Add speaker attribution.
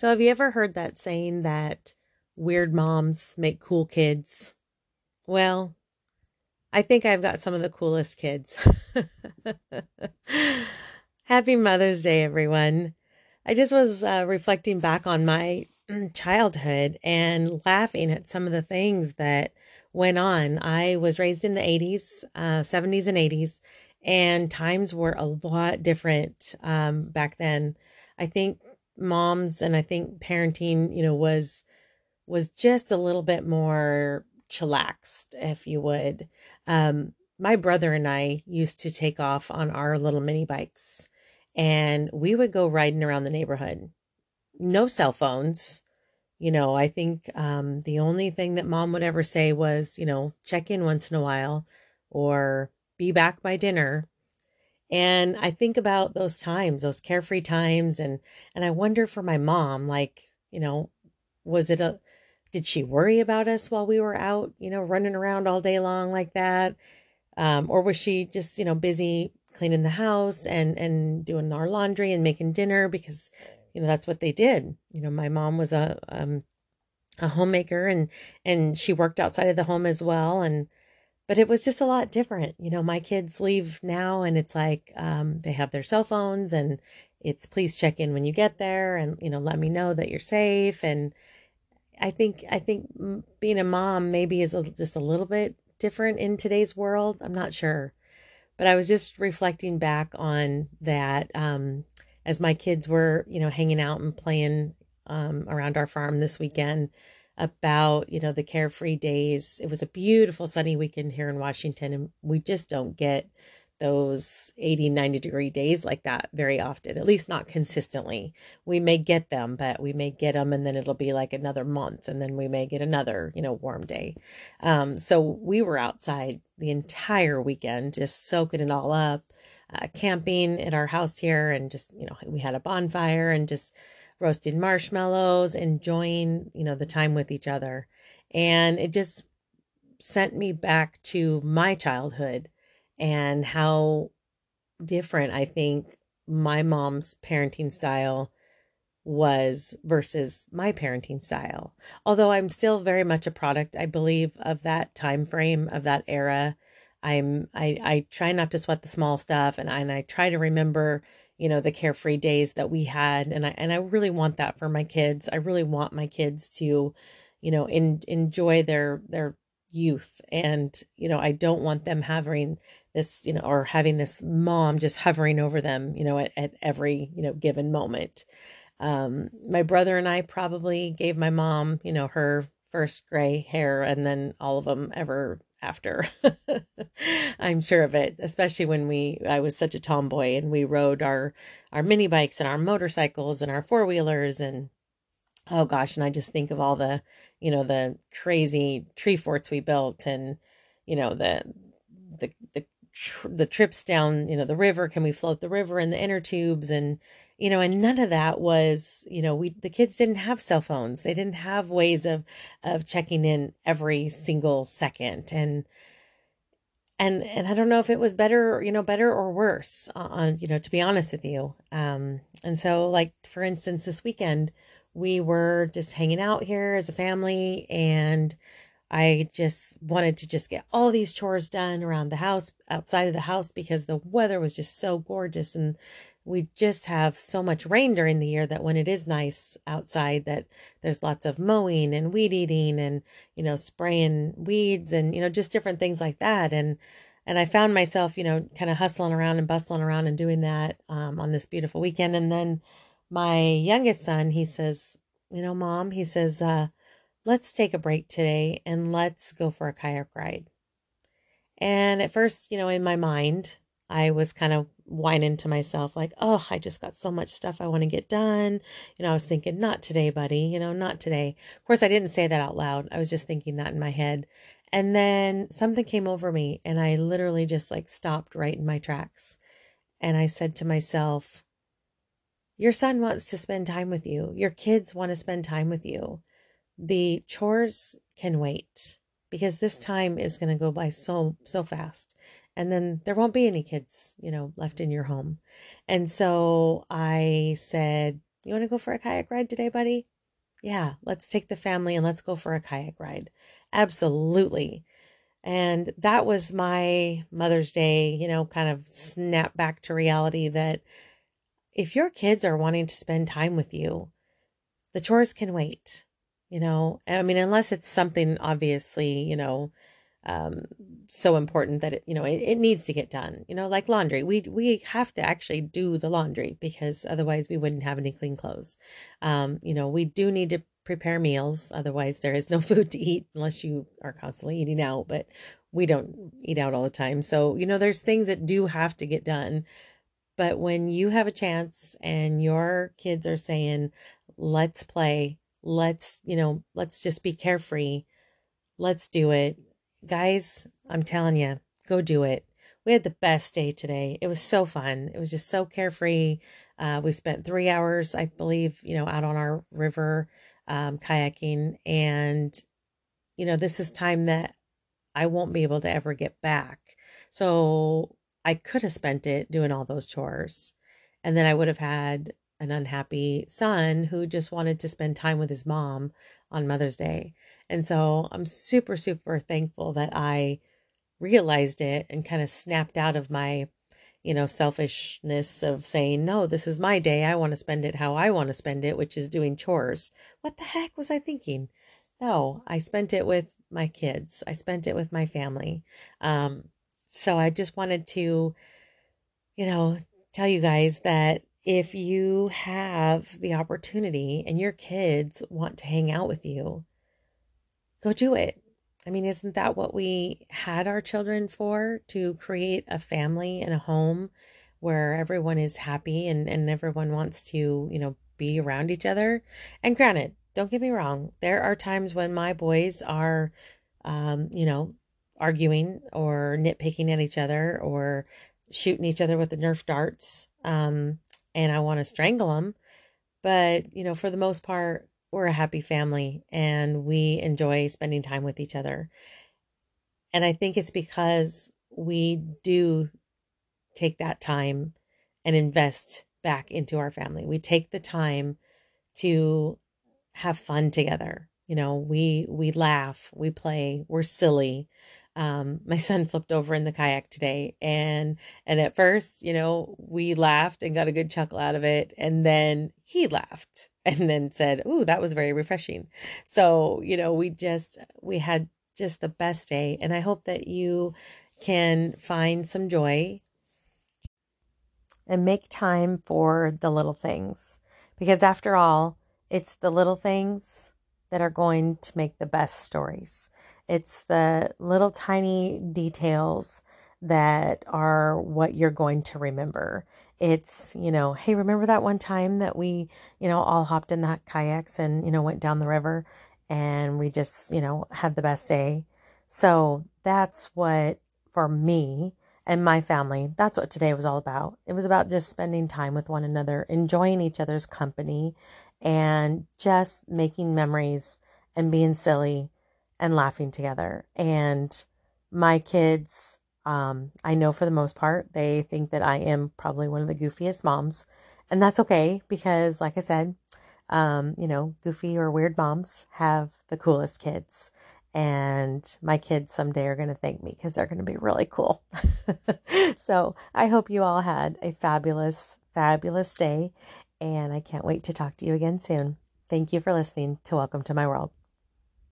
Speaker 1: So, have you ever heard that saying that weird moms make cool kids? Well, I think I've got some of the coolest kids. Happy Mother's Day, everyone. I just was uh, reflecting back on my childhood and laughing at some of the things that went on. I was raised in the 80s, uh, 70s, and 80s, and times were a lot different um, back then. I think moms and I think parenting, you know, was was just a little bit more chillaxed, if you would. Um, my brother and I used to take off on our little mini bikes and we would go riding around the neighborhood. No cell phones. You know, I think um, the only thing that mom would ever say was, you know, check in once in a while or be back by dinner. And I think about those times, those carefree times, and and I wonder for my mom, like, you know, was it a did she worry about us while we were out, you know, running around all day long like that? Um, or was she just, you know, busy cleaning the house and and doing our laundry and making dinner because, you know, that's what they did. You know, my mom was a um, a homemaker and and she worked outside of the home as well and but it was just a lot different. You know, my kids leave now and it's like um, they have their cell phones and it's please check in when you get there and you know let me know that you're safe and I think I think being a mom maybe is a, just a little bit different in today's world. I'm not sure, but I was just reflecting back on that um, as my kids were you know hanging out and playing um, around our farm this weekend about you know the carefree days. It was a beautiful sunny weekend here in washington and we just don't get those 80 90 degree days like that very often at least not consistently. We may get them but we may get them and then it'll be like another month and then we may get another you know warm day. Um, so we were outside the entire weekend just soaking it all up uh, camping at our house here and just you know we had a bonfire and just roasting marshmallows, enjoying, you know, the time with each other. And it just sent me back to my childhood and how different I think my mom's parenting style was versus my parenting style. Although I'm still very much a product, I believe, of that time frame, of that era. I'm I I try not to sweat the small stuff and I, and I try to remember, you know the carefree days that we had and I and I really want that for my kids. I really want my kids to you know in, enjoy their their youth and you know I don't want them having this you know or having this mom just hovering over them you know at, at every you know given moment. Um my brother and I probably gave my mom, you know, her first gray hair and then all of them ever after. I'm sure of it, especially when we I was such a tomboy and we rode our our mini bikes and our motorcycles and our four-wheelers and oh gosh, and I just think of all the, you know, the crazy tree forts we built and you know, the the the the trips down, you know, the river, can we float the river in the inner tubes and you know and none of that was you know we the kids didn't have cell phones. They didn't have ways of of checking in every single second. And and and i don't know if it was better you know better or worse on you know to be honest with you. Um and so like for instance this weekend we were just hanging out here as a family and I just wanted to just get all these chores done around the house, outside of the house, because the weather was just so gorgeous and we just have so much rain during the year that when it is nice outside that there's lots of mowing and weed eating and you know spraying weeds and you know just different things like that. And and I found myself you know kind of hustling around and bustling around and doing that um, on this beautiful weekend. And then my youngest son he says you know mom he says uh, let's take a break today and let's go for a kayak ride and at first you know in my mind I was kind of whining to myself, like, oh, I just got so much stuff I want to get done. You know, I was thinking, not today, buddy, you know, not today. Of course, I didn't say that out loud. I was just thinking that in my head. And then something came over me, and I literally just like stopped right in my tracks. And I said to myself, Your son wants to spend time with you. Your kids want to spend time with you. The chores can wait because this time is going to go by so so fast and then there won't be any kids, you know, left in your home. And so I said, You want to go for a kayak ride today, buddy? Yeah, let's take the family and let's go for a kayak ride. Absolutely. And that was my Mother's Day, you know, kind of snap back to reality that if your kids are wanting to spend time with you, the chores can wait. You know, I mean, unless it's something obviously, you know, um, so important that it, you know, it, it needs to get done. You know, like laundry. We we have to actually do the laundry because otherwise we wouldn't have any clean clothes. Um, you know, we do need to prepare meals. Otherwise, there is no food to eat unless you are constantly eating out. But we don't eat out all the time. So, you know, there's things that do have to get done. But when you have a chance and your kids are saying, let's play, let's, you know, let's just be carefree, let's do it. Guys, I'm telling you, go do it. We had the best day today. It was so fun. It was just so carefree. Uh, we spent three hours, I believe, you know, out on our river um, kayaking. And, you know, this is time that I won't be able to ever get back. So I could have spent it doing all those chores. And then I would have had an unhappy son who just wanted to spend time with his mom on Mother's Day. And so I'm super, super thankful that I realized it and kind of snapped out of my, you know, selfishness of saying, no, this is my day. I want to spend it how I want to spend it, which is doing chores. What the heck was I thinking? No, I spent it with my kids. I spent it with my family. Um, so I just wanted to, you know, tell you guys that if you have the opportunity and your kids want to hang out with you, go do it. I mean, isn't that what we had our children for? To create a family and a home where everyone is happy and, and everyone wants to, you know, be around each other. And granted, don't get me wrong, there are times when my boys are, um, you know, arguing or nitpicking at each other or shooting each other with the Nerf darts. Um, and I want to strangle them. But, you know, for the most part, we're a happy family and we enjoy spending time with each other. And I think it's because we do take that time and invest back into our family. We take the time to have fun together. You know, we we laugh, we play, we're silly. Um, my son flipped over in the kayak today and and at first, you know, we laughed and got a good chuckle out of it. And then he laughed and then said, Ooh, that was very refreshing. So, you know, we just we had just the best day. And I hope that you can find some joy and make time for the little things. Because after all, it's the little things that are going to make the best stories. It's the little tiny details that are what you're going to remember. It's, you know, hey, remember that one time that we, you know, all hopped in that kayaks and, you know, went down the river and we just, you know, had the best day. So that's what, for me and my family, that's what today was all about. It was about just spending time with one another, enjoying each other's company, and just making memories and being silly and laughing together. And my kids, um, I know for the most part, they think that I am probably one of the goofiest moms. And that's okay because, like I said, um, you know, goofy or weird moms have the coolest kids. And my kids someday are going to thank me because they're going to be really cool. so I hope you all had a fabulous, fabulous day and I can't wait to talk to you again soon. Thank you for listening to Welcome to My World.